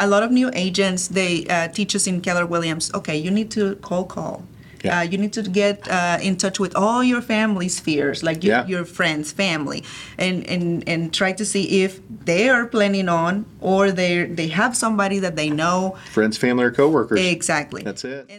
a lot of new agents they uh, teach us in Keller Williams. Okay, you need to call call. Yeah. Uh, you need to get uh, in touch with all your family spheres, like your, Yeah. your friends, family, and, and and try to see if they are planning on or they they have somebody that they know. Friends, family, or coworkers. Exactly. That's it.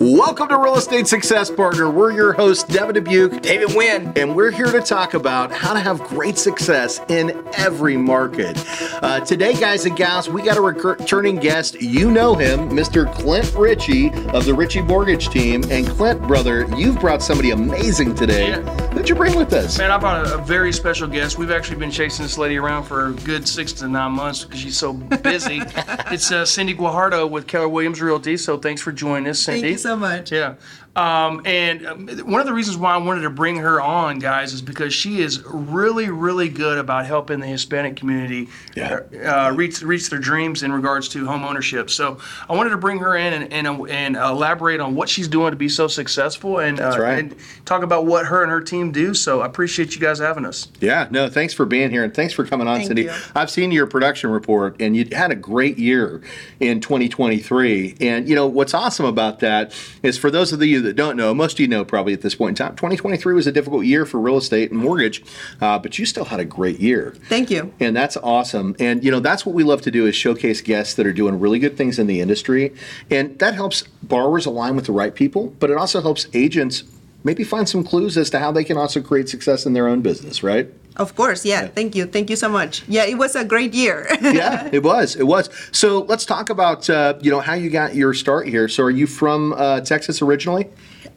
And so, Welcome to Real Estate Success Partner. We're your hosts, Devin Dubuc, David Nguyen. and we're here to talk about how to have great success in every market. Uh, today, guys and gals, we got a returning guest. You know him, Mr. Clint Richey of the Richey Mortgage Team. And Clint, brother, you've brought somebody amazing today. Yeah. Who'd you bring with us? Man, I brought a, a very special guest. We've actually been chasing this lady around for a good six to nine months because she's so busy. it's uh, Cyndi Guajardo with Keller Williams Realty. So thanks for joining us, Cyndi. thank you so much. Yeah. Um, and um, one of the reasons why I wanted to bring her on, guys, is because she is really, really good about helping the Hispanic community Yeah. uh, reach reach their dreams in regards to home ownership. So I wanted to bring her in and, and, and elaborate on what she's doing to be so successful and, uh, right. and talk about what her and her team do. So I appreciate you guys having us. Yeah, no, thanks for being here and thanks for coming on, Thank Cyndi. you. I've seen your production report and you had a great year in 2023. And you know what's awesome about that is for those of you that don't know, most of you know probably at this point in time, 2023 was a difficult year for real estate and mortgage, uh, but you still had a great year. Thank you. And that's awesome. And you know, that's what we love to do is showcase guests that are doing really good things in the industry. And that helps borrowers align with the right people, but it also helps agents maybe find some clues as to how they can also create success in their own business, right? Of course, yeah. Thank you. Thank you so much. Yeah, it was a great year. yeah, it was. It was. So let's talk about uh, you know how you got your start here. So are you from uh, Texas originally?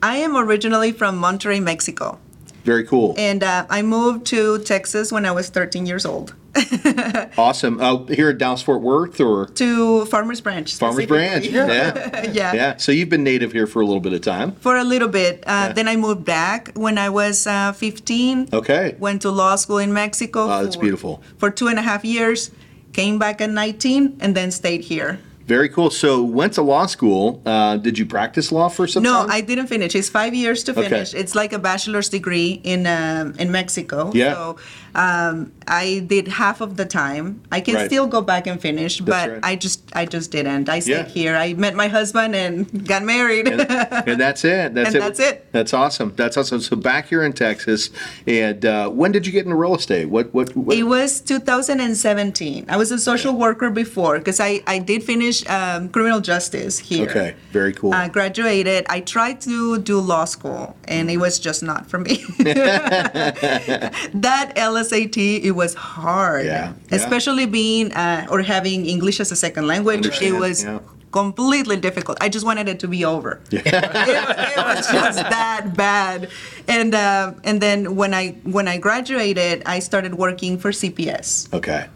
I am originally from Monterrey, Mexico. Very cool. And uh, I moved to Texas when I was 13 years old awesome. Uh, here at Dallas Fort Worth or to Farmers Branch. Farmers Branch? Yeah. yeah. Yeah. So you've been native here for a little bit of time. For a little bit. Uh, Yeah. Then I moved back when I was uh, 15. Okay. Went to law school in Mexico. Oh, that's for- beautiful. For two and a half years. Came back at 19 and then stayed here. Very cool. So went to law school. Uh, did you practice law for some No, time? No, I didn't finish. It's five years to finish. Okay. It's like a bachelor's degree in um, in Mexico. Yeah. So um, I did half of the time. I can Right. still go back and finish, but right. I just I just didn't. I stayed Yeah. here. I met my husband and got married. and, and that's it. That's And it. that's it. That's awesome. That's awesome. So back here in Texas, and uh, when did you get into real estate? What what? what It was 2017. I was a social worker before because I, I did finish um, criminal justice here. okay, very cool. I graduated. I tried to do law school, and it was just not for me. that LSAT, it was hard, Yeah, yeah. especially being uh, or having English as a second language. Understand, It was yeah. completely difficult. I just wanted it to be over. it, it was just that bad. And uh, and then when I when I graduated, I started working for CPS. okay,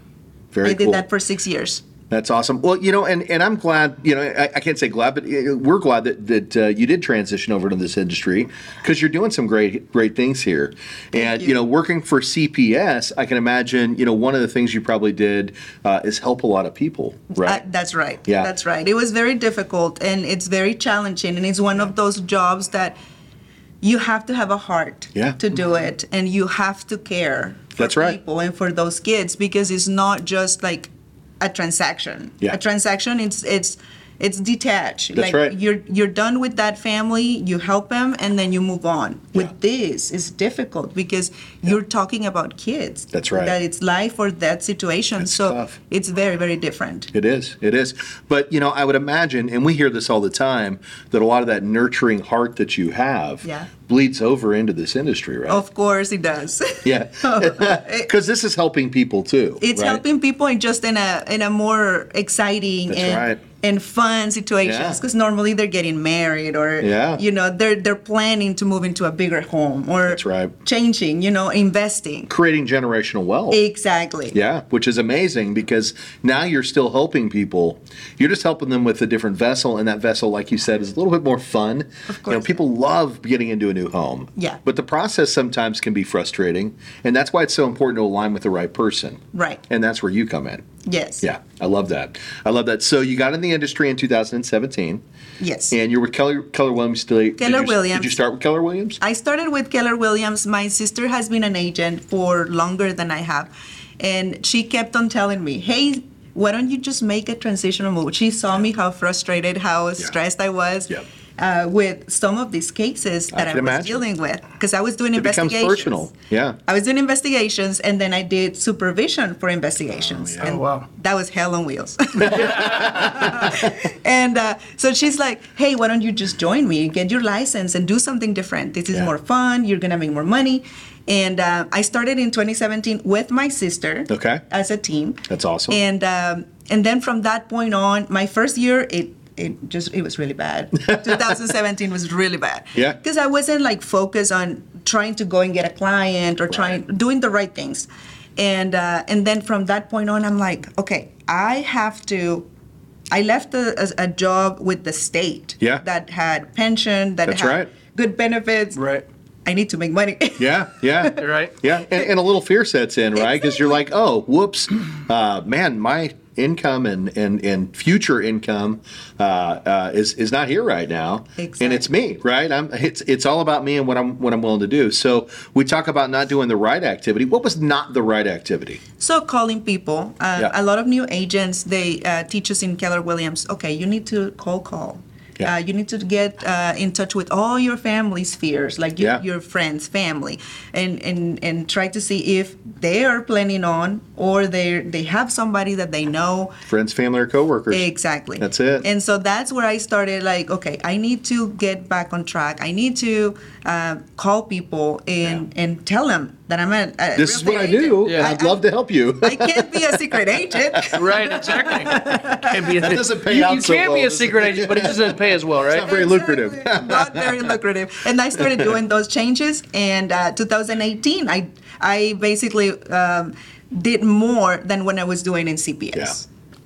very I did that for six years. That's awesome. Well, you know, and, and I'm glad, you know, I, I can't say glad, but uh, we're glad that, that uh, you did transition over to this industry because you're doing some great great things here. and, you. you. know, working for CPS, I can imagine, you know, one of the things you probably did uh, is help a lot of people, right? Uh, that's right. Yeah. That's right. It was very difficult and it's very challenging and it's one of those jobs that you have to have a heart Yeah. to do it and you have to care for That's right. people and for those kids because it's not just like a transaction. Yeah. A transaction it's it's it's detached. That's like right. you're you're done with that family, you help them and then you move on. With this it's difficult because you're talking about kids. That's right. That it's life or that situation. So tough. it's very, very different. It is. It is. But, you know, I would imagine, and we hear this all the time, that a lot of that nurturing heart that you have Yeah. bleeds over into this industry, right? Of course it does. Yeah. Because this is helping people too. it's right? helping people in just in a in a more exciting That's and right. And fun situations because normally they're getting married or Yeah. you know they're they're planning to move into a bigger home or That's right. changing you know investing Creating generational wealth. exactly Yeah, which is amazing because now you're still helping people. You're just helping them with a different vessel, and that vessel, like you said, is a little bit more fun. Of You know, course. people love getting into a new home. Yeah. But the process sometimes can be frustrating, and that's why it's so important to align with the right person. Right. And that's where you come in. Yes Yeah, I love that. I love that. So you got in the industry in 2017, yes and you're with Keller, Keller Williams. Did Keller you, Williams. Did you start with Keller Williams? I started with Keller Williams. My sister has been an agent for longer than I have. and she kept on telling me, "Hey." Why don't you just make a transitional move? She saw me how frustrated, how stressed I was Yep. Uh, with some of these cases that I, can was imagine. dealing with because I was doing It becomes investigations. personal. Yeah. I was doing investigations and then I did supervision for investigations. yeah. And Oh, wow. That was hell on wheels. and uh, so she's like, hey, why don't you just join me, get your license, and do something different? This is Yeah. more fun. You're going to make more money. And uh, I started in 2017 with my sister Okay. as a team. That's awesome. And um, and then from that point on, my first year, it it just it was really bad. 2017 was really bad. Yeah. Because I wasn't like focused on trying to go and get a client or trying doing the right things, and uh, and then from that point on, I'm like, okay, I have to. I left a, a, a job with the state. Yeah. That had pension. That That's had right. good benefits. Right. I need to make money. Yeah, yeah. Right. Yeah, and, and a little fear sets in, right? Because you're like, oh, whoops, uh, man, my income and, and, and future income uh, uh, is is not here right now, and it's me, right? I'm it's it's all about me and what I'm what I'm willing to do. So we talk about not doing the right activity. What was not the right activity? So calling people, uh, Yeah. a lot of new agents, they uh, teach us in Keller Williams. Okay, you need to call call. Yeah. Uh, you need to get uh, in touch with all your family spheres, like your, Yeah. your friends, family, and, and and try to see if they are planning on or they they have somebody that they know. Friends, family, or coworkers? Exactly. That's it. And so that's where I started. Like, okay, I need to get back on track. I need to uh, call people and and tell them that I'm a. a This real is what I estate do. agent. I'd love to help you. I can't be a secret agent. Right, exactly. Can't be a, That doesn't pay you, out You so can well, be a does it? secret agent, but it doesn't pay as well, right? not very lucrative. Exactly. Not very lucrative. And I started doing those changes. And uh, 2018, I I basically um, did more than when I was doing in CPS. Yeah.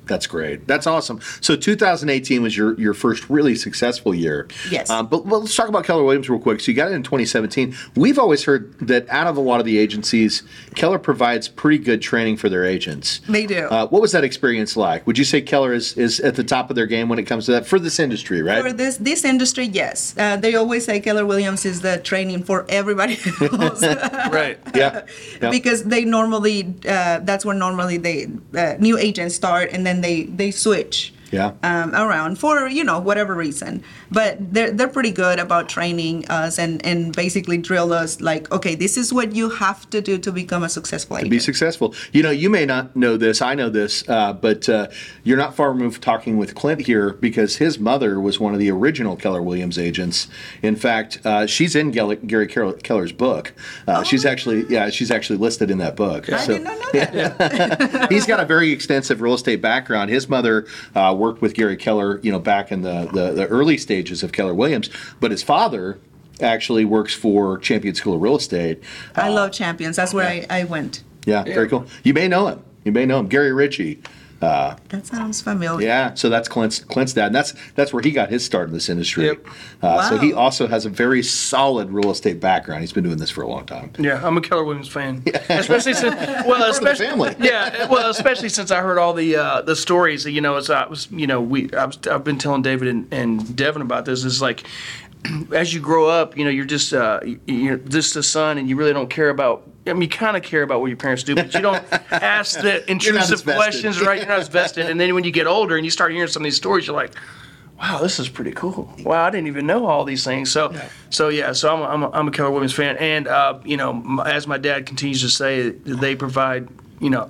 That's great. That's awesome. So 2018 was your, your first really successful year. Yes. Um, but, but let's talk about Keller Williams real quick. So you got it in 2017. We've always heard that out of a lot of the agencies, Keller provides pretty good training for their agents. They do. Uh, what was that experience like? Would you say Keller is, is at the top of their game when it comes to that for this industry, right? For this this industry, yes. Uh, they always say Keller Williams is the training for everybody else. Right. yeah. yeah. because they normally uh, that's where normally they uh, new agents start and then they they switch Yeah. um, around for you know whatever reason but they're, they're pretty good about training us and and basically drill us like okay this is what you have to do to become a successful agent be successful. You know, you may not know this. I know this, uh, but uh, you're not far removed talking with Clint here because his mother was one of the original Keller Williams agents. In fact, uh, she's in Gary, Gary Keller- Keller's book. Uh, she's actually, yeah, she's actually listed in that book. I So- did not know that. he's got a very extensive real estate background. His mother uh, worked with Gary Keller, you know, back in the, the, the early stages of Keller Williams, but his father actually works for Champion School of Real Estate. I love uh, champions that's where I, I went Yeah, very cool. You may know him. You may know him, Gary Richey. That sounds familiar Yeah, so that's Clint's Clint's dad, and that's that's where he got his start in this industry. Yep. Uh, So he also has a very solid real estate background. He's been doing this for a long time. Yeah, I'm a Keller Williams fan, especially since well, especially family. yeah, well, especially since I heard all the uh, the stories. You know, as I was, you know, we I was, I've been telling David and, and Devin about this. Is like as you grow up, you know, you're just uh, you're just a son, and you really don't care about. I mean, you kind of care about what your parents do, but you don't ask the intrusive questions, right? You're not as vested. And then when you get older and you start hearing some of these stories, you're like, wow, this is pretty cool. Wow, I didn't even know all these things. So, so yeah, so I'm a, I'm a, I'm a Keller Williams fan, and uh, you know, as my dad continues to say, they provide you know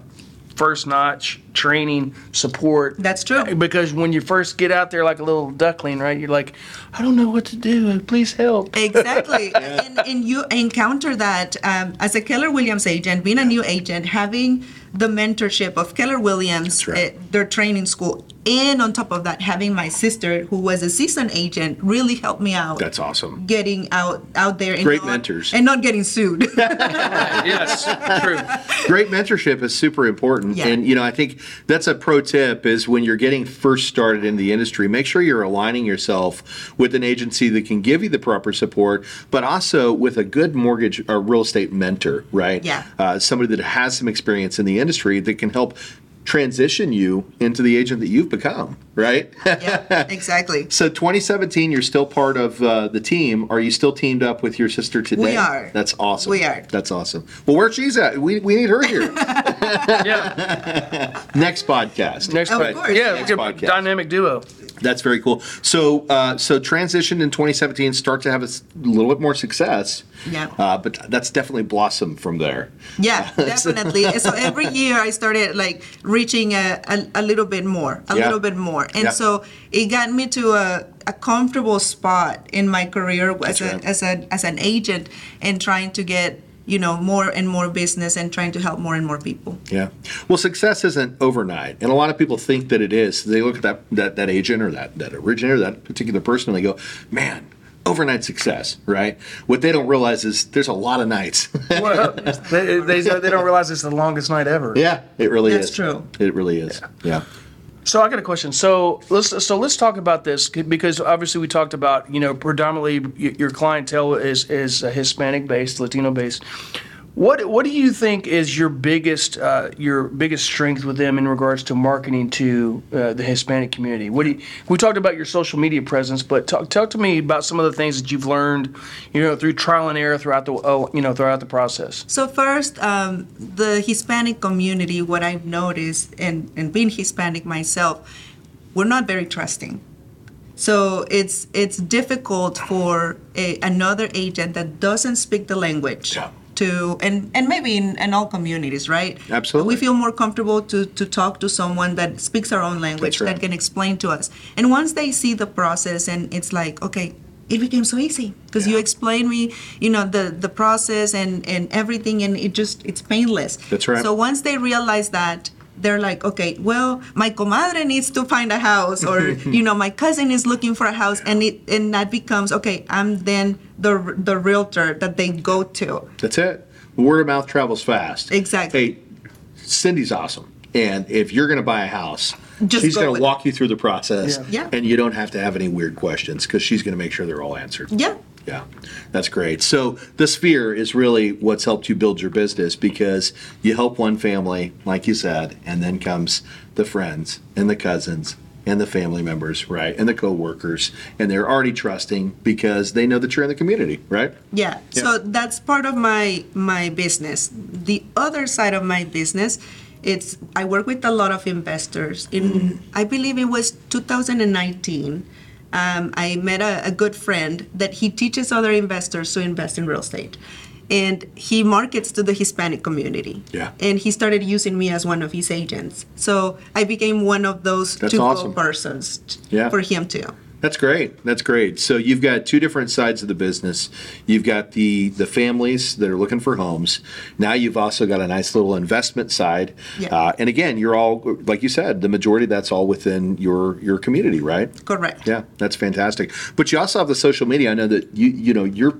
first notch training support. That's true. Because when you first get out there like a little duckling, right? You're like, I don't know what to do. Please help. Exactly. and, and you encounter that um, as a Keller Williams agent, being a new agent, having the mentorship of Keller Williams, right. uh, their training school, and on top of that, having my sister, who was a seasoned agent, really helped me out. That's awesome. getting out out there and Great not, mentors. and not getting sued. yes, true. Great mentorship is super important, Yeah. and you know I think that's a pro tip is when you're getting first started in the industry, make sure you're aligning yourself with an agency that can give you the proper support, but also with a good mortgage or real estate mentor, right? Yeah. Uh, somebody that has some experience in the industry that can help transition you into the agent that you've become, right? Yeah, exactly. so 2017, you're still part of uh, the team. Are you still teamed up with your sister today? We are. That's awesome. We are. That's awesome. Well, where she's at, we, we need her here. Yeah. Next podcast. Next Of part. course, Yeah, next good podcast. dynamic duo. That's very cool. So, uh, so transition in 2017, start to have a s- little bit more success. Yeah. Uh, but that's definitely blossomed from there. Yeah, definitely. so every year I started like reaching a, a, a little bit more, a Yeah. little bit more. And Yeah. so it got me to a, a comfortable spot in my career as, a, right. as, a, as an agent and trying to get, you know, more and more business and trying to help more and more people. Yeah. Well, success isn't overnight, and a lot of people think that it is. They look at that that, that agent or that that originator, that particular person, and they go, "Man, overnight success!" Right? What they don't realize is there's a lot of nights. Well, they, they, they don't realize it's the longest night ever. yeah, it really That's is. That's true. It really is. Yeah. So I got a question. So let's so let's talk about this because obviously we talked about you know predominantly your clientele is is Hispanic based, Latino based. What what do you think is your biggest uh, your biggest strength with them in regards to marketing to uh, the Hispanic community? What do you, we talked about your social media presence, but talk talk to me about some of the things that you've learned, you know, through trial and error throughout the oh, you know throughout the process. So first, um, the Hispanic community, what I've noticed, and, and being Hispanic myself, we're not very trusting. So it's it's difficult for a, another agent that doesn't speak the language Yeah. To, and, and maybe in, in all communities, right? Absolutely. We feel more comfortable to, to talk to someone that speaks our own language, right. that can explain to us. And once they see the process and it's like, okay, it became so easy because you Yeah. explained me, you know, the the process and and everything, and it just it's painless. That's right. So once they realize that, they're like, okay, well, my comadre needs to find a house, or you know, my cousin is looking for a house, and it and that becomes okay. I'm then the the realtor that they go to. That's it. Word of mouth travels fast. Exactly. Hey, Cyndi's awesome. And if you're going to buy a house, Just she's go going to walk you through the process. Yeah. And you don't have to have any weird questions because she's going to make sure they're all answered. Yeah. Yeah, that's great. So the sphere is really what's helped you build your business because you help one family, like you said, and then comes the friends and the cousins and the family members, right? And the coworkers, and they're already trusting because they know that you're in the community, right? Yeah. Yeah. So that's part of my my business. The other side of my business, it's I work with a lot of investors. In mm-hmm. I believe it was 2019, um, I met a, a good friend that he teaches other investors to invest in real estate. And he markets to the Hispanic community. Yeah. And he started using me as one of his agents. So I became one of those That's to-go awesome. persons Yeah. for him too. That's great. That's great. So you've got two different sides of the business. You've got the the families that are looking for homes. Now you've also got a nice little investment side. Yeah. Uh, and again, you're all like you said, the majority of that's all within your your community, right? Correct. Yeah, that's fantastic. But you also have the social media. I know that you you know you're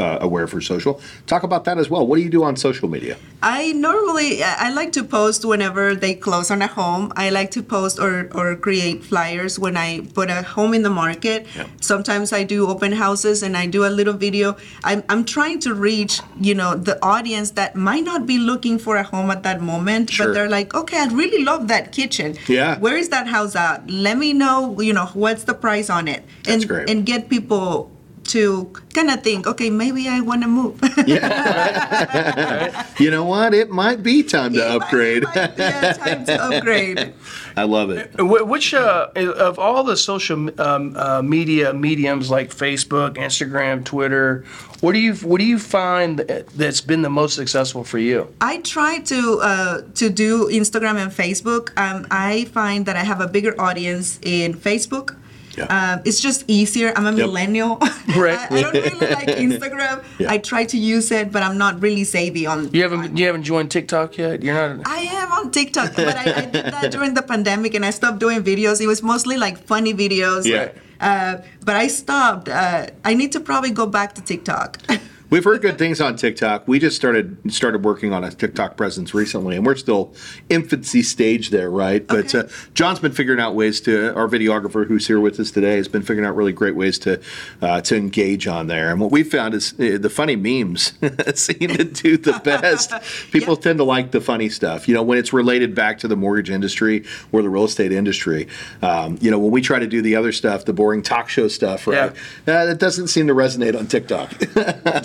uh, aware for social. Talk about that as well. What do you do on social media? I normally I like to post whenever they close on a home. I like to post or, or create flyers when I put a home in the market. Yeah. Sometimes I do open houses and I do a little video. I'm, I'm trying to reach you know the audience that might not be looking for a home at that moment, Sure. but they're like, okay, I really love that kitchen. Yeah. Where is that house at? Let me know. You know what's the price on it, and great. and get people to kind of think, okay, maybe I want to move. You know what? It might be time to upgrade. yeah, time to upgrade. I love it. Which uh, of all the social um, uh, media mediums like Facebook, Instagram, Twitter, what do you what do you find that- that's been the most successful for you? I try to uh, to do Instagram and Facebook. Um, I find that I have a bigger audience in Facebook. Yeah. Um, it's just easier. I'm a millennial. Right. I, I don't really like Instagram. Yeah. I try to use it, but I'm not really savvy on. You haven't you haven't joined TikTok yet? You're not. I am on TikTok, but I, I did that during the pandemic, and I stopped doing videos. It was mostly like funny videos. Yeah. Uh, but I stopped. Uh, I need to probably go back to TikTok. We've heard good things on TikTok. We just started started working on a TikTok presence recently, and we're still infancy stage there, right? But Okay. uh, John's been figuring out ways to. Our videographer, who's here with us today, has been figuring out really great ways to uh, to engage on there. And what we found is uh, the funny memes seem to do the best. People tend to like the funny stuff. You know, when it's related back to the mortgage industry or the real estate industry. Um, you know, when we try to do the other stuff, the boring talk show stuff, right? Uh, that doesn't seem to resonate on TikTok.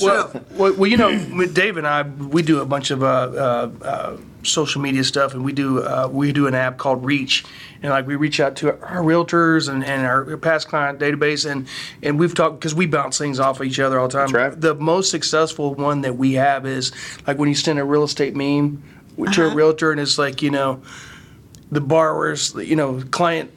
Well, well, well, you know, Dave and I, we do a bunch of uh, uh, uh, social media stuff, and we do uh, we do an app called Reach, and like we reach out to our realtors and, and our past client database, and and we've talked because we bounce things off of each other all the time. That's right. The most successful one that we have is like when you send a real estate meme to a realtor, and it's like you know, the borrower's you know client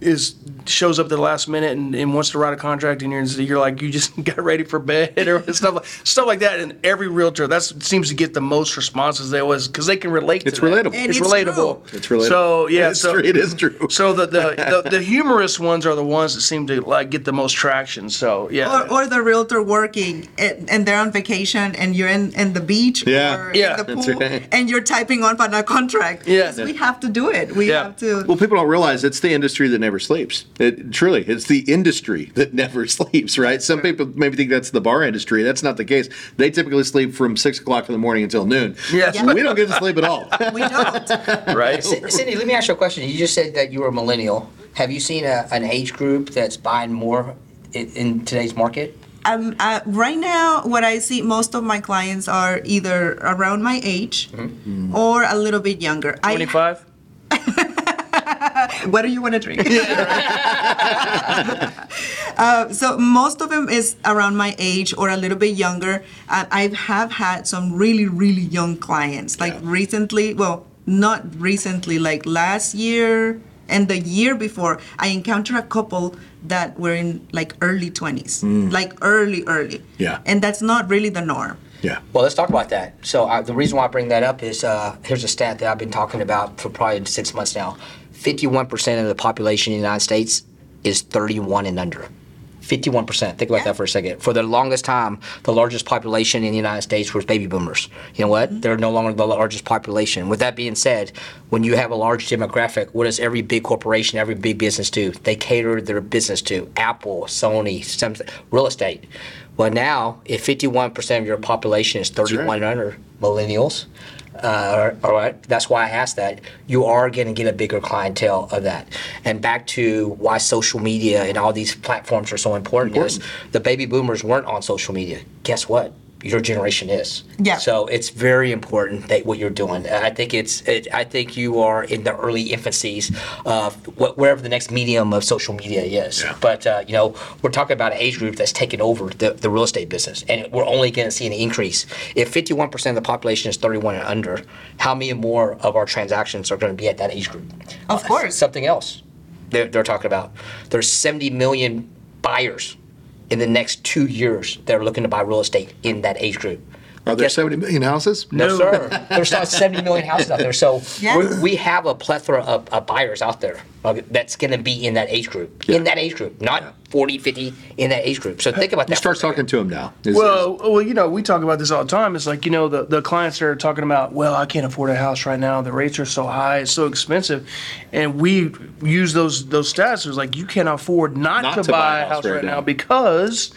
is shows up at the last minute and, and wants to write a contract and you're, you're like you just got ready for bed or stuff like stuff like that and every realtor that seems to get the most responses they always because they can relate It's to that. relatable. And it's, it's relatable true. It's relatable. so yeah It's so true. It is true. so the the, the the humorous ones are the ones that seem to like get the most traction so yeah Or, or the realtor working and, and they're on vacation and you're in, in the beach Yeah. or Yeah. in the pool right. and you're typing on a contract. Yeah. Because We have to do it. We Yeah. have to. Well, people don't realize it's the industry that never sleeps. It truly, it's the industry that never sleeps, right? Some people maybe think that's the bar industry. That's not the case. They typically sleep from six o'clock in the morning until noon. Yes. Yeah. We don't get to sleep at all. we don't. right C- Cyndi, let me ask you a question. You just said that you were a millennial. Have you seen a, an age group that's buying more in, in today's market? Um, uh, right now, what I see, most of my clients are either around my age Mm-hmm. or a little bit younger. I, 25 what do you want to drink? uh, so most of them is around my age or a little bit younger. Uh, I have had some really, really young clients. Like Yeah. recently, well, not recently, like last year and the year before, I encountered a couple that were in like early 20s, like early, early. Mm. Yeah. And that's not really the norm. Yeah. Well, let's talk about that. So uh, the reason why I bring that up is uh, here's a stat that I've been talking about for probably six months now. 51% of the population in the United States is 31 and under. 51%. Think about Yeah. that for a second. For the longest time, the largest population in the United States was baby boomers. You know what? Mm-hmm. They're no longer the largest population. With that being said, when you have a large demographic, what does every big corporation, every big business do? They cater their business to Apple, Sony, Samsung, real estate. Well, now, if 51% of your population is 31 right. and under, millennials, uh, all right, that's why I asked that. You are going to get a bigger clientele of that. And back to why social media and all these platforms are so important, is the baby boomers weren't on social media. Guess what? Your generation is. Yeah. So it's very important that what you're doing. I think it's. It, I think you are in the early infancies of wh- wherever the next medium of social media is. Yeah. But uh, you know, we're talking about an age group that's taken over the, the real estate business, and we're only going to see an increase. If 51% of the population is 31 and under, how many more of our transactions are going to be at that age group? Of course. Something else they're, they're talking about. There's 70 million buyers in the next two years that are looking to buy real estate in that age group. Are there Guess- 70 million houses? no, No. sir. There's not 70 million houses out there. So Yeah. we're, we have a plethora of, of buyers out there that's going to be in that age group. In that age group, not 40, 50, in that age group. So think about that. You start for a second. talking to them now. Is- Well, well, you know, we talk about this all the time. It's like you know, the, the clients are talking about, well, I can't afford a house right now. The rates are so high, it's so expensive, and we use those those stats. It's like you can't afford not, Not to, buy a house right now, because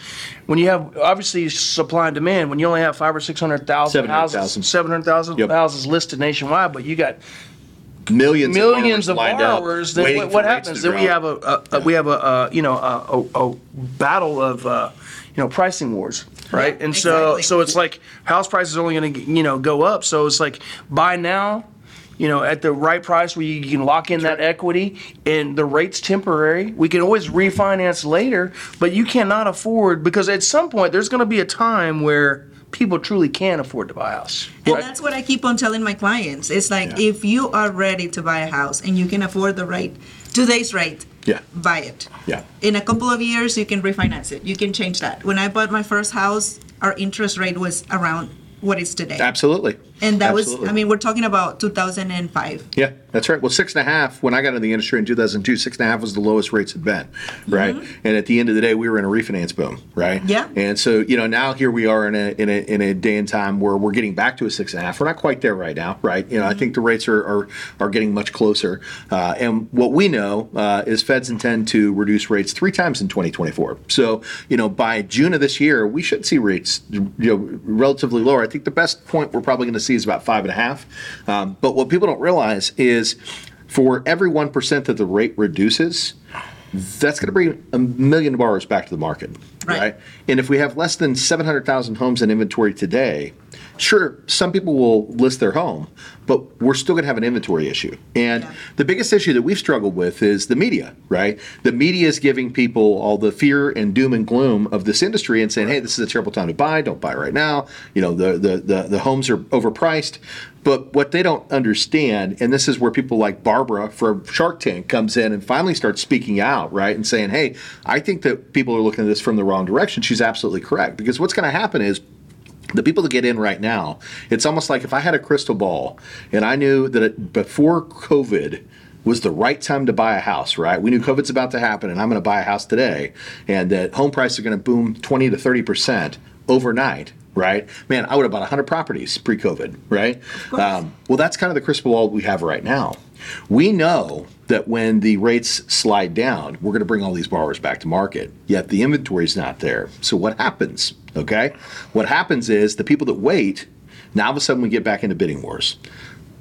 when you have obviously supply and demand, when you only have five or six hundred thousand houses, seven hundred thousand Yep. houses listed nationwide, but you got millions, millions of borrowers up, borrowers. Then what, what happens? Then we have a, a, a we have a, uh you know a, a, a battle of uh, you know pricing wars, right? Yeah, and so exactly. so it's like house prices are only going to you know go up. So it's like buy now. You know, at the right price where you can lock in that equity and the rate's temporary. We can always refinance later, but you cannot afford because at some point there's going to be a time where people truly can afford to buy a house. And right? that's what I keep on telling my clients. It's like Yeah. if you are ready to buy a house and you can afford the rate, today's rate, Yeah. buy it. Yeah. In a couple of years, you can refinance it. You can change that. When I bought my first house, our interest rate was around what is today. Absolutely. And that Absolutely. was, I mean, we're talking about 2005. Yeah. That's right. Well, six and a half, when I got in the industry in 2002, six and a half was the lowest rates had been, right? And at the end of the day, we were in a refinance boom, right? Mm-hmm. Yeah. And so, you know, now here we are in a, in a, in a day and time where we're getting back to a six and a half. We're not quite there right now, right? You know, I think the rates are, are, are getting much closer. Uh, and what we know uh, is feds intend to reduce rates three times in 2024. So, you know, by June of this year, we should see rates, you know, relatively lower. I think the best point we're probably going to see is about five and a half. Um, but what people don't realize is for every 1% that the rate reduces, that's going to bring a million borrowers back to the market, Right. right? And if we have less than 700,000 homes in inventory today, sure, some people will list their home, but we're still going to have an inventory issue. And Yeah. the biggest issue that we've struggled with is the media, right? The media is giving people all the fear and doom and gloom of this industry and saying, "Hey, this is a terrible time to buy. Don't buy right now. You know, the the the, the homes are overpriced." But what they don't understand, and this is where people like Barbara from Shark Tank comes in and finally starts speaking out, right, and saying, "Hey, I think that people are looking at this from the wrong direction." She's absolutely correct because what's going to happen is the people that get in right now, it's almost like if I had a crystal ball and I knew that it, before COVID was the right time to buy a house, right? We knew COVID's about to happen and I'm going to buy a house today and that home prices are going to boom 20 to 30% overnight. Right, man, I would have bought 100 properties pre-COVID. Right, um, well, that's kind of the crystal ball we have right now. We know that when the rates slide down, we're going to bring all these borrowers back to market. Yet the inventory is not there. So what happens? Okay, what happens is the people that wait. Now all of a sudden we get back into bidding wars.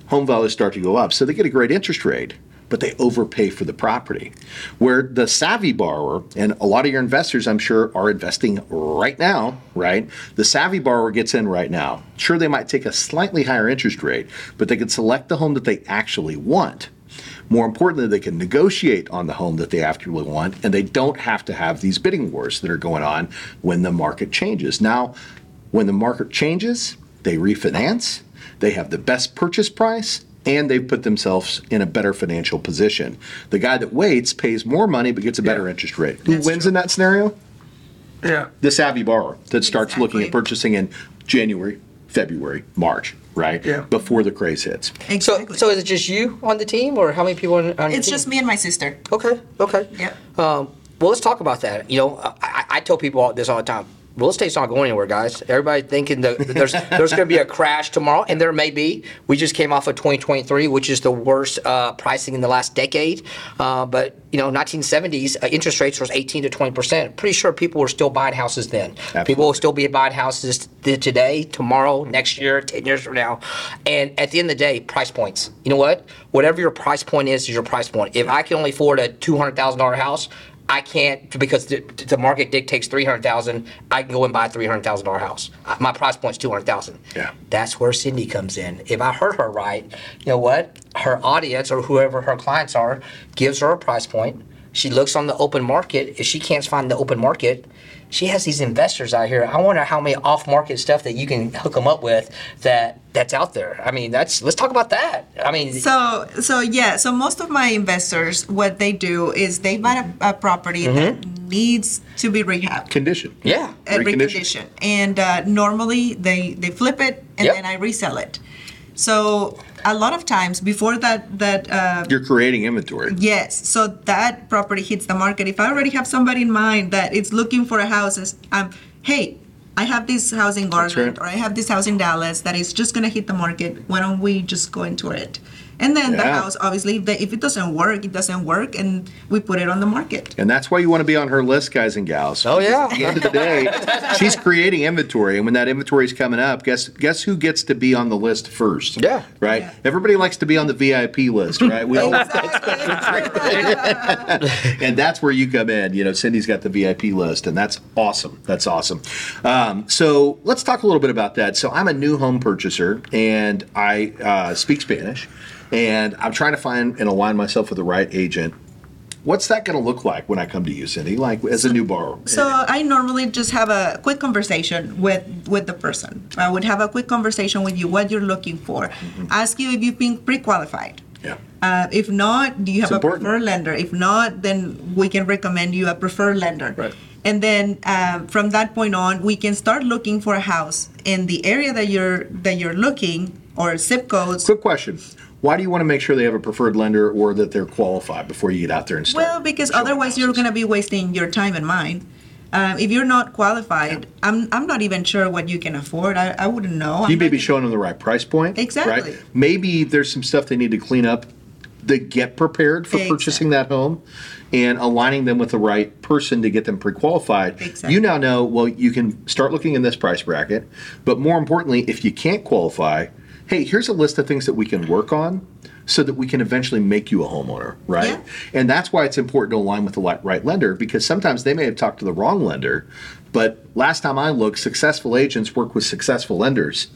Home values start to go up, so they get a great interest rate, but they overpay for the property. Where the savvy borrower, and a lot of your investors, I'm sure, are investing right now, right? The savvy borrower gets in right now. Sure, they might take a slightly higher interest rate, but they can select the home that they actually want. More importantly, they can negotiate on the home that they actually want, and they don't have to have these bidding wars that are going on when the market changes. Now, when the market changes, they refinance, they have the best purchase price, and they've put themselves in a better financial position. The guy that waits pays more money but gets a better Yeah. interest rate. Who That's wins true. in that scenario? Yeah. The savvy borrower that starts looking at purchasing in January, February, March, right? Yeah. Before the craze hits. So, Exactly. so is it just you on the team, or how many people on, on your it's team? just me and my sister. Okay, okay. Yeah. Um, well, let's talk about that. You know, I, I- I tell people all this all the time. Real estate's not going anywhere, guys. Everybody thinking that there's there's going to be a crash tomorrow, and there may be. We just came off of 2023, which is the worst uh, pricing in the last decade. Uh, but you know, 1970s uh, interest rates was 18 to 20 percent. Pretty sure people were still buying houses then. People will still be buying houses today, tomorrow, next year, 10 years from now. And at the end of the day, price points. You know what? Whatever your price point is, is your price point. If I can only afford a $200,000 house, I can't because the, the market dictates three hundred thousand. I can go and buy a three hundred thousand dollar house. Uh, My price point's two hundred thousand. Yeah. That's where Cyndi comes in. If I heard her right, you know what? Her audience or whoever her clients are gives her a price point. She looks on the open market. If she can't find the open market, she has these investors out here. I wonder how many off market stuff that you can hook them up with that that's out there. I mean, that's let's talk about that. I mean, So, so yeah, so most of my investors, what they do is they buy a, a property that needs to be rehabbed. Condition. yeah. uh, Recondition. recondition. And uh, normally they they flip it and Yep. then I resell it. So a lot of times before that that uh, You're creating inventory. yes, so that property hits the market. If I already have somebody in mind that is looking for a house, is um, hey. I have this house in Garland right. or I have this house in Dallas that is just gonna hit the market. Why don't we just go into it? And then the Yeah. house, obviously, if, the, if it doesn't work, it doesn't work, and we put it on the market. And that's why you want to be on her list, guys and gals. Oh yeah. At the end of the day, she's creating inventory, and when that inventory is coming up, guess guess who gets to be on the list first? Yeah. Right. Yeah. Everybody likes to be on the VIP list, right? We all, and that's where you come in. You know, Cyndi's got the VIP list, and that's awesome. That's awesome. Um, so let's talk a little bit about that. So I'm a new home purchaser, and I uh, speak Spanish, and I'm trying to find and align myself with the right agent. What's that going to look like when I come to you, Cyndi? Like as a new borrower? So I normally just have a quick conversation with with the person. I would have a quick conversation with you, what you're looking for, ask you if you've been pre-qualified. yeah. Uh, if not, do you have a important. preferred lender? If not, then we can recommend you a preferred lender. Right. And then um, from that point on, we can start looking for a house in the area that you're that you're looking or zip codes. Quick question. Why do you want to make sure they have a preferred lender or that they're qualified before you get out there and start? Well, because otherwise you're going to be wasting your time and mine. Um, if you're not qualified, I'm, I'm not even sure what you can afford. I, I wouldn't know. You I'm may be showing them the right price point. Exactly. Right? Maybe there's some stuff they need to clean up to get prepared for purchasing that home and aligning them with the right person to get them pre-qualified. Exactly. You now know, well, you can start looking in this price bracket, but more importantly, if you can't qualify, hey, here's a list of things that we can work on so that we can eventually make you a homeowner, right? Yeah. And that's why it's important to align with the right lender because sometimes they may have talked to the wrong lender, but last time I looked, successful agents work with successful lenders.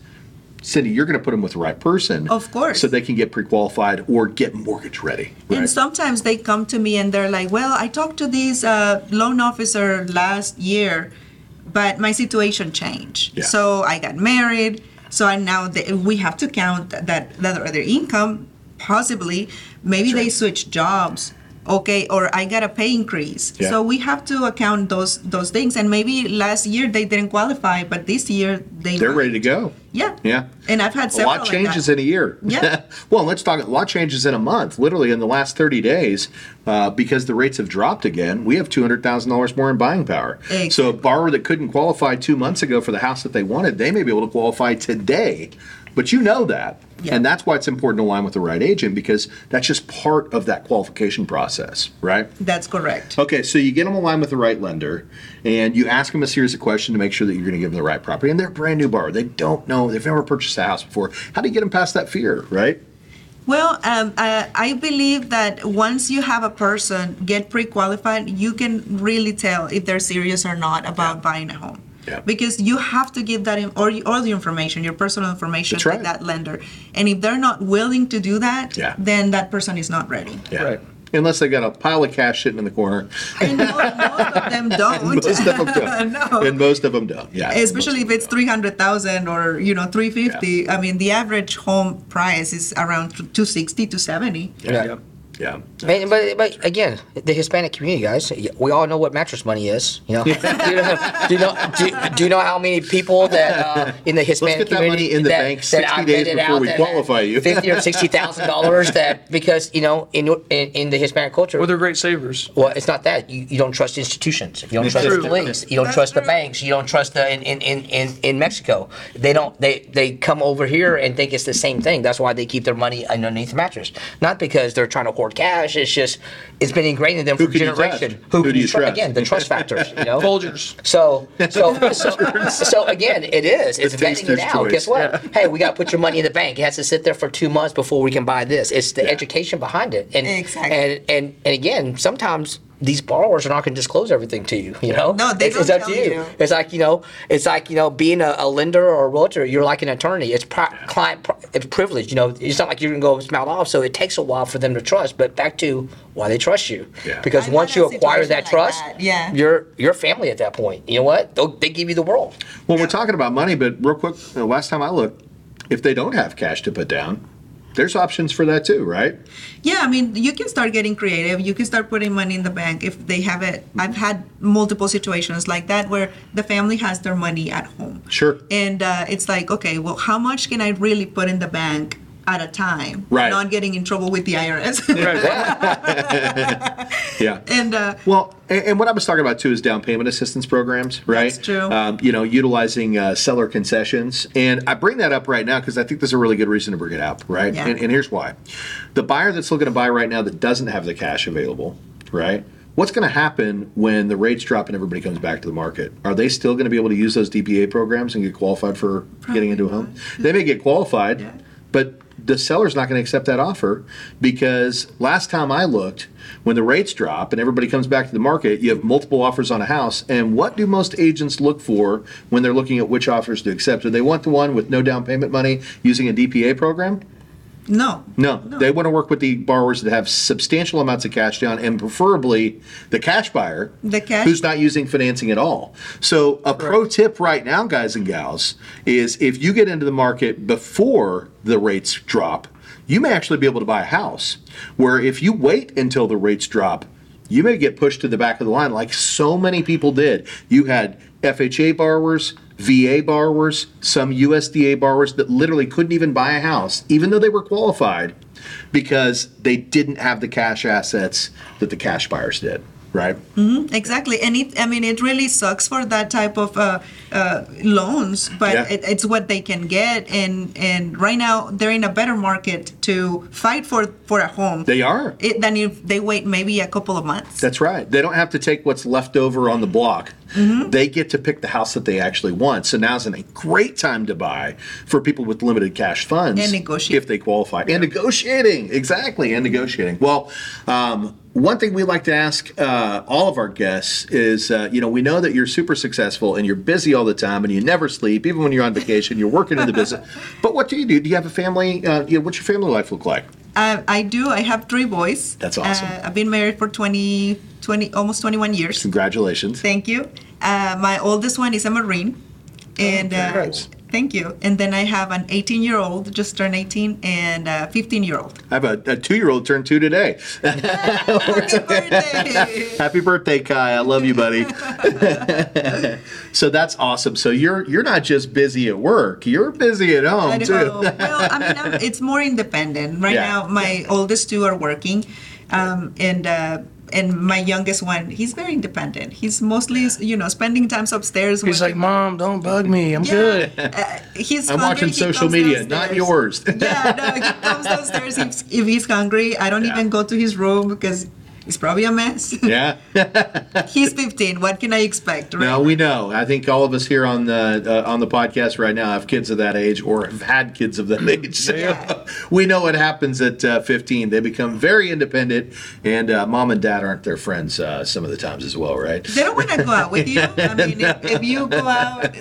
Cyndi, you're going to put them with the right person. Of course. So they can get pre-qualified or get mortgage ready. And sometimes they come to me and they're like, "Well, I talked to this uh, loan officer last year, but my situation changed. Yeah. So I got married. So I now they, we have to count that that other income, possibly. Maybe they switch jobs." Okay, or I got a pay increase. Yeah. So we have to account those those things. And maybe last year they didn't qualify, but this year they They're might. ready to go. Yeah. Yeah. And I've had A several lot like changes that. in a year. Yeah. well, let's talk. A lot changes in a month. Literally in the last 30 days, uh, because the rates have dropped again, we have $200,000 more in buying power. So a borrower that couldn't qualify two months ago for the house that they wanted, they may be able to qualify today. But you know that. Yeah. And that's why it's important to align with the right agent because that's just part of that qualification process, right? That's correct. Okay, so you get them aligned with the right lender, and you ask them a series of questions to make sure that you're going to give them the right property. And they're a brand new borrower; they don't know, they've never purchased a house before. How do you get them past that fear, right? Well, um, I, I believe that once you have a person get pre-qualified, you can really tell if they're serious or not about buying a home. Yeah. Because you have to give that in, or all the information, your personal information That's to that lender, and if they're not willing to do that, Yeah. then that person is not ready. Yeah. Right. Unless they got a pile of cash sitting in the corner, And most, most of them don't. most of them don't, no. and most of them don't. Yeah, Especially if it's three hundred thousand or you know three fifty. I mean, the average home price is around two sixty to seventy. Yeah. yeah. Yeah. Man, but but again, the Hispanic community, guys, we all know what mattress money is. You know, do, you know do you know do, do you know how many people that uh, in the Hispanic get that community money in the that, bank that 60 I've days vetted before out we that qualify you. fifty or sixty thousand dollars that because you know in in, in the Hispanic culture. Well, they're great savers. Well, it's not that you, you don't trust institutions. You don't trust True. the police. You don't That's trust the banks. You don't trust the in, in, in, in, in Mexico. They don't. They they come over here and think it's the same thing. That's why they keep their money underneath the mattress. Not because they're trying to hoard cash. It's just it's been ingrained in them Who for can you generation. trust? Who can do you tru- trust? Again, the trust factors. You know. Folgers. So, so, so, so again, it is. It's The vetting it taster's out. choice. Guess what? Hey, we got to put your money in the bank. It has to sit there for two months before we can buy this. It's the education behind it. And, Exactly. And, and, and again, sometimes these borrowers are not going to disclose everything to you. You know, No, they it's, it's don't up to tell you. you. It's like you know, it's like you know, being a, a lender or a realtor. You're like an attorney. It's pri- client pri- it's privilege. You know, it's not like you're going to go smile off. So it takes a while for them to trust. But back to why they trust you. Yeah. Because I've once you acquire that like trust, that, yeah. you're you're family at that point. You know what? They'll, they give you the world. Well, we're talking about money, but real quick, the last time I looked, if they don't have cash to put down, there's options for that too, right? Yeah, I mean, you can start getting creative. You can start putting money in the bank if they have it. I've had multiple situations like that where the family has their money at home. Sure. And uh, it's like, okay, well, how much can I really put in the bank at a time? Right. Not getting in trouble with the IRS. Yeah. and uh, Well, and, and what I was talking about too is down payment assistance programs, right? That's true. Um, you know, utilizing uh, seller concessions, and I bring that up right now because I think there's a really good reason to bring it up, right? Yeah. And, and here's why: the buyer that's looking to buy right now that doesn't have the cash available, right? What's going to happen when the rates drop and everybody comes back to the market? Are they still going to be able to use those DPA programs and get qualified for getting into a home? They may get qualified, Yeah. but the seller's not going to accept that offer because last time I looked, when the rates drop and everybody comes back to the market, you have multiple offers on a house. And what do most agents look for when they're looking at which offers to accept? Do they want the one with no down payment money using a DPA program? No. No, they want to work with the borrowers that have substantial amounts of cash down and preferably the cash buyer The cash- who's not using financing at all. So, a pro tip right now, guys and gals, is if you get into the market before the rates drop, you may actually be able to buy a house. Where if you wait until the rates drop, you may get pushed to the back of the line like so many people did. You had FHA borrowers, VA borrowers, some USDA borrowers that literally couldn't even buy a house, even though they were qualified because they didn't have the cash assets that the cash buyers did, right? Exactly, and it. I mean, it really sucks for that type of uh, uh, loans, but Yeah. it, it's what they can get, and and right now they're in a better market to fight for for a home. They are. it, than if they wait maybe a couple of months. That's right. They don't have to take what's left over on the block. Mm-hmm. They get to pick the house that they actually want. So now's a great time to buy for people with limited cash funds. And negotiate. If they qualify. And negotiating. Exactly. And negotiating. Well, um, one thing we like to ask uh, all of our guests is, uh, you know, we know that you're super successful and you're busy all the time and you never sleep, even when you're on vacation, you're working in the business. But what do you do? Do you have a family? Uh, you know, what's your family life look like? Uh, I do. I have three boys. That's awesome. Uh, I've been married for 20, 20 almost 21 years. Congratulations. Thank you. Uh, my oldest one is a Marine. And uh, congrats. Thank you. And then I have an 18 year old, just turned 18, and a 15 year old. I have a, a two year old turned two today. Happy birthday! Happy birthday, Kai. I love you, buddy. so that's awesome. So you're you're not just busy at work, you're busy at home I too. well, I mean, I'm, it's more independent. Right Yeah. now, my oldest two are working, um, and uh, and my youngest one, he's very independent. He's mostly, you know, spending times upstairs. He's like, working. Mom, don't bug me. I'm Yeah. good. Uh, he's I'm hungry, watching he social comes media, not yours. yeah, no, he comes downstairs if, if he's hungry. I don't Yeah. even go to his room because it's probably a mess. yeah. he's 15. What can I expect? Right? No, we know. I think all of us here on the uh, on the podcast right now have kids of that age or have had kids of that age. So Yeah. we know what happens at uh, 15. They become very independent, and uh, mom and dad aren't their friends uh, some of the times as well, right? They don't want to go out with you. I mean, if, if you go out,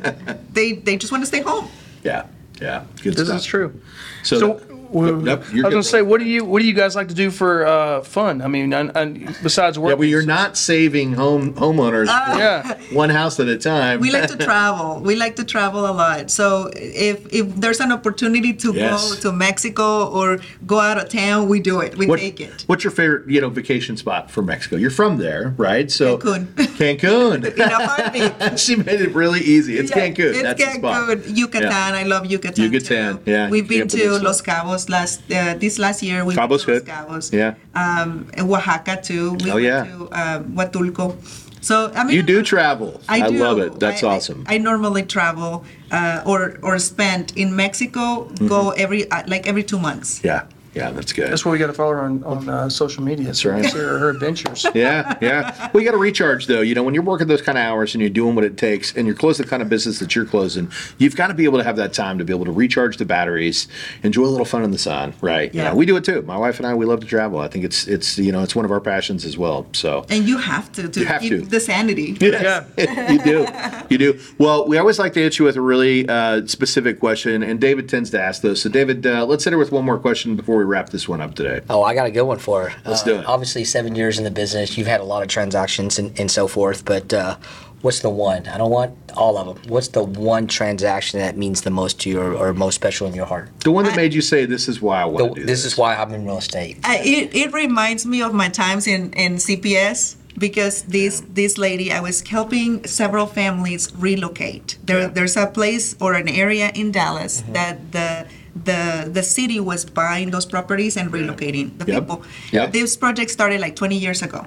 they they just want to stay home. Yeah, yeah. Good This stuff. is true. So, So, that- well, Nope, I you're was gonna say, what do you what do you guys like to do for uh, fun? I mean, and, and besides work. yeah, well, you're not saving home homeowners for Yeah. one house at a time. We like to travel. We like to travel a lot. So if if there's an opportunity to Yes. go to Mexico or go out of town, we do it. We What- take it. What's your favorite, you know, vacation spot for Mexico? You're from there, right? So Cancun. Cancun. In a heartbeat. she made it really easy. It's Yeah, Cancun. It's That's the spot. Cancun. Yucatan. Yeah. I love Yucatan. Yucatan, too. yeah, We've been Yucatan to Peninsula. Los Cabos last uh, this last year. We Cabos good. Cabos. Yeah. Um, Oaxaca too. We Oh, yeah. to um, Huatulco. So I mean, You do travel. I, do. love it. That's I- I- awesome. I, normally travel uh, or or spend in Mexico. Go every uh, like every two months. yeah. Yeah, that's good. That's where we got to follow her on, on uh, social media. That's right. See her, her adventures. yeah, yeah. Well, you got to recharge though. You know, when you're working those kind of hours and you're doing what it takes, and you're closing the kind of business that you're closing, you've got to be able to have that time to be able to recharge the batteries, enjoy a little fun in the sun, right? You Yeah. know, we do it too. My wife and I, we love to travel. I think it's it's you know it's one of our passions as well. So And you have to to You have keep to. the sanity. Yeah. you do. You do. Well, we always like to hit you with a really uh, specific question, and David tends to ask those. So, David, uh, let's hit her with one more question before we wrap this one up today. Oh, I got a good one for her. Let's Uh, do it. Obviously, seven years in the business, you've had a lot of transactions and, and so forth. But uh, what's the one? I don't want all of them. What's the one transaction that means the most to you or, or most special in your heart? The one that made you say, "This is why I want The- to do this this." is why I'm in real estate. I, it, it reminds me of my times in, in CPS because this this lady I was helping several families relocate. There, Yeah. There's a place or an area in Dallas that the the the city was buying those properties and relocating the Yep. people. Yep. This project started like 20 years ago,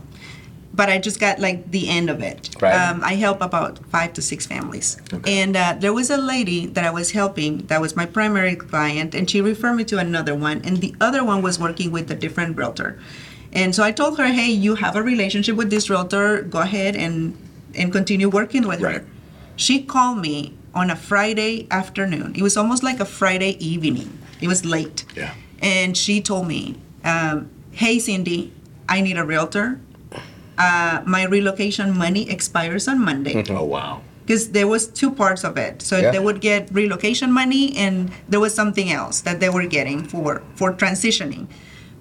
but I just got like the end of it. Right. Um, I help about five to six families, and uh, there was a lady that I was helping that was my primary client, and she referred me to another one, and the other one was working with a different realtor. And so I told her, "Hey, you have a relationship with this realtor. Go ahead and and continue working with Right. her." She called me on a Friday afternoon. It was almost like a Friday evening. It was late. Yeah. And she told me, um, "Hey, Cyndi, I need a realtor. Uh, my relocation money expires on Monday." Oh wow. because there was two parts of it. So Yeah. they would get relocation money, and there was something else that they were getting for for transitioning.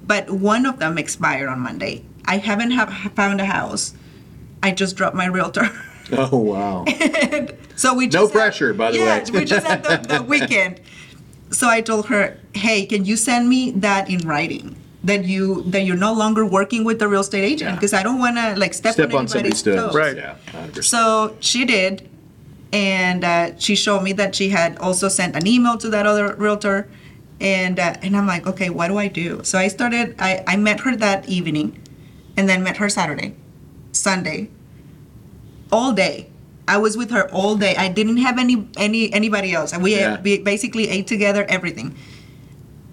But one of them expired on Monday. I haven't have found a house. I just dropped my realtor. Oh wow. so we just No had- pressure, by the yeah, way. we just had the, the weekend. So I told her, "Hey, can you send me that in writing?" That you that you're no longer working with the real estate agent Yeah. because I don't want to like step, Step on on somebody's toes. toes. Right. Yeah. 100%. So she did, and uh, she showed me that she had also sent an email to that other realtor, And uh, and I'm like, okay, what do I do? So I started. I I met her that evening, and then met her Saturday, Sunday, all day. I was with her all day. I didn't have any any anybody else. We, Yeah. we basically ate together, everything.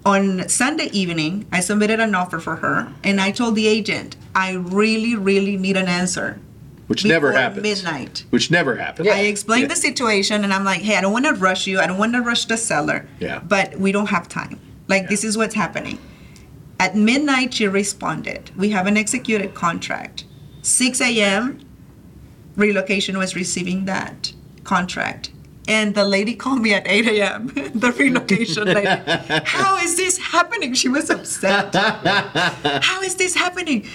On Sunday evening, I submitted an offer for her, and I told the agent, I really, really need an answer. Which never happens. Midnight. Which never happens. I explained Yeah. the situation, and I'm like, hey, I don't want to rush you. I don't want to rush the seller. Yeah. But we don't have time. Like, this is what's happening. At midnight, she responded. We have an executed contract. 6 a.m., relocation was receiving that contract. And the lady called me at 8 a.m., the relocation lady. How is this happening? She was upset. How is this happening?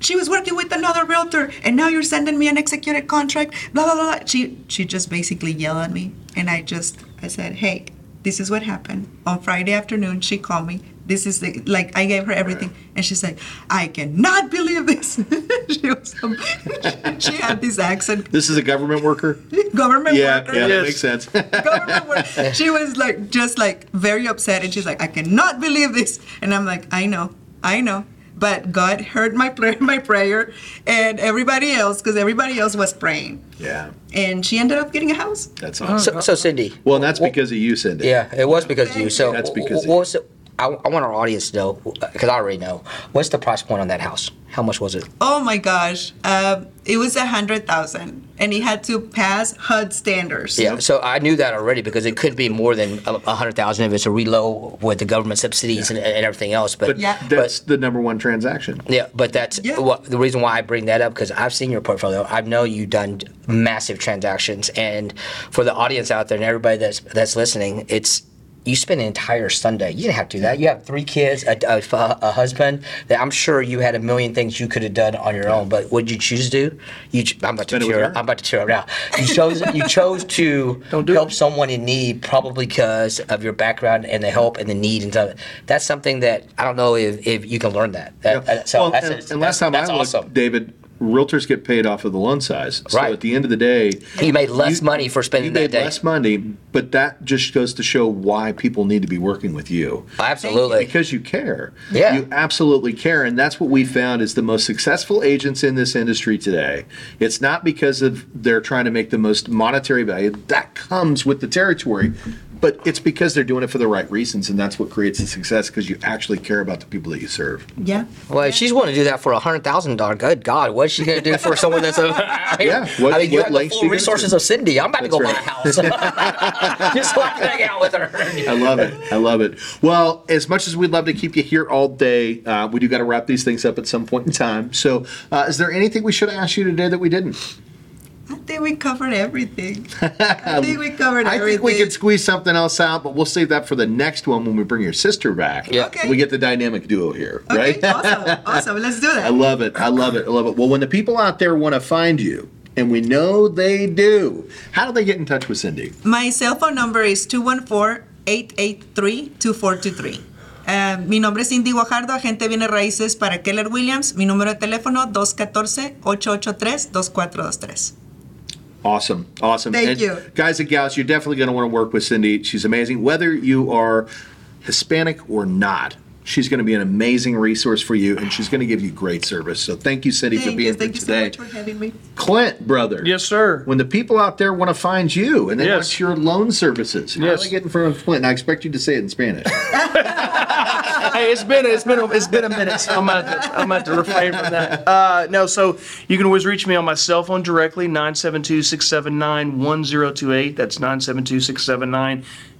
She was working with another realtor, and now you're sending me an executed contract. Blah blah blah. She she just basically yelled at me, and I just I said, hey, this is what happened on Friday afternoon. She called me. This is the like I gave her everything, and she's like, I cannot believe this. she was um, she had this accent, This is a government worker? government Yeah, worker. yeah, that makes sense. government work. She was like, just like very upset, and she's like, I cannot believe this, and I'm like, I know, I know, but God heard my prayer, my prayer, and everybody else, because everybody else was praying, yeah, and she ended up getting a house. that's awesome. So, so Cyndi. Well, and that's because of you, Cyndi. Yeah, it was because of you. So That's because of what was it? I, I want our audience to know because I already know. What's the price point on that house? How much was it? Oh my gosh, um, it was a hundred thousand, and he had to pass HUD standards. Yeah, so I knew that already because it could be more than a a hundred thousand if it's a reload with the government subsidies and, and everything else. But But Yeah. that's the number one transaction. Yeah, but that's Yeah. what the reason why I bring that up because I've seen your portfolio. I know you've done massive transactions, and for the audience out there and everybody that's that's listening, it's you spend an entire Sunday. You didn't have to do that. You have three kids, a, a, a husband. That I'm sure you had a million things you could have done on your own. But what did you choose to do? You, I'm about to Spend it with tear. up. I'm about to tear up now. You chose. you chose to Don't do help it. someone in need, probably because of your background and the help and the need and stuff. That's something that I don't know if, if you can learn that. that Yeah. uh, so well, that's, and, that's- and last time I that's looked, awesome. David, realtors get paid off of the loan size. So Right. at the end of the day, You made less You- money for you spending made that day. less money, but that just goes to show why people need to be working with you. Absolutely. Because you care. Yeah. You absolutely care. And that's what we found is the most successful agents in this industry today. It's not because of they're trying to make the most monetary value. That comes with the territory. But it's because they're doing it for the right reasons, and that's what creates the success because you actually care about the people that you serve. Yeah. Well, if she's willing to do that for a hundred thousand dollar, good God, what's she gonna do for someone that's a? I mean, Yeah, what- I mean, you what have the full you go resources of Cyndi. I'm about to go That's buy a house just so I can hang out with her. I love it. I love it. Well, as much as we'd love to keep you here all day, uh, we do got to wrap these things up at some point in time. So, uh, is there anything we should have asked you today that we didn't? I think we covered everything. I think we covered everything. I everything. think we could squeeze something else out, but we'll save that for the next one when we bring your sister back. Yeah. Okay. We get the dynamic duo here, Okay, right? awesome, awesome. Let's do that. I love it. I love it. I love it. Well, when the people out there want to find you, and we know they do, how do they get in touch with Cyndi? My cell phone number is 214-883-2423. Eh, mi nombre es Cyndi Guajardo, agente de bienes raíces para Keller Williams. Mi número de teléfono 214-883-2423. Awesome. Awesome. Thank And you. Guys and gals, you're definitely going to want to work with Cyndi. She's amazing. Whether you are Hispanic or not, she's going to be an amazing resource for you and she's going to give you great service. So thank you, Cyndi, for Thank being you, here thank you so today. much for having me. Clint, brother. Yes, sir. When the people out there want to find you and they Yes. want your loan services, how Yes. do they get in front of Clint? And I expect you to say it in Spanish. hey, it's been it's been a, it's been a minute, so I'm about to, I'm about to refrain from that. Uh, no, so you can always reach me on my cell phone directly 972-679-1028. That's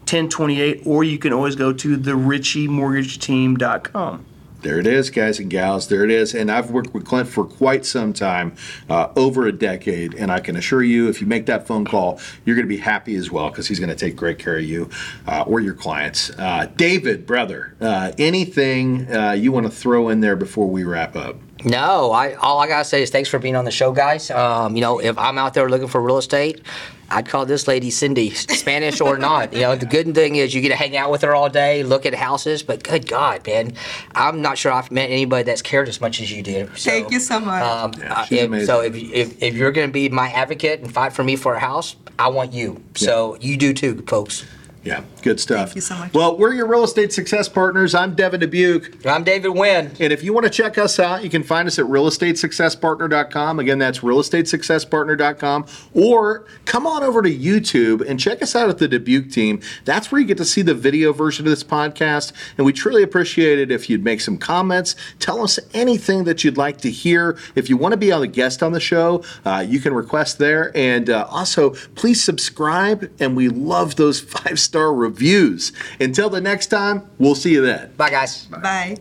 972-679-1028, or you can always go to the RicheyMortgageTeam.com. There it is, guys and gals. There it is. And I've worked with Clint for quite some time, uh, over a decade. And I can assure you, if you make that phone call, you're going to be happy as well because he's going to take great care of you uh, or your clients. Uh, David, brother, uh, anything uh, you want to throw in there before we wrap up? No, I all I gotta say is thanks for being on the show, guys. Um, you know, if I'm out there looking for real estate, I'd call this lady Cyndi, Spanish or not. You know, the good thing is you get to hang out with her all day, look at houses. But good God, man, I'm not sure I've met anybody that's cared as much as you did. So, Thank you so much. Um, Yeah, uh, she's if- so if, if if you're gonna be my advocate and fight for me for a house, I want you. So you do too, folks. Yeah, good stuff. Thank you so much. Well, we're your real estate success partners. I'm Devin Dubuc. I'm David Nguyen. And if you want to check us out, you can find us at realestatesuccesspartner.com. Again, that's realestatesuccesspartner.com. Or come on over to YouTube and check us out at the Dubuc team. That's where you get to see the video version of this podcast. And we truly appreciate it if you'd make some comments. Tell us anything that you'd like to hear. If you want to be on a guest on the show, uh, you can request there. And uh, also, please subscribe. And we love those five star reviews. Until the next time, we'll see you then. Bye, guys. Bye.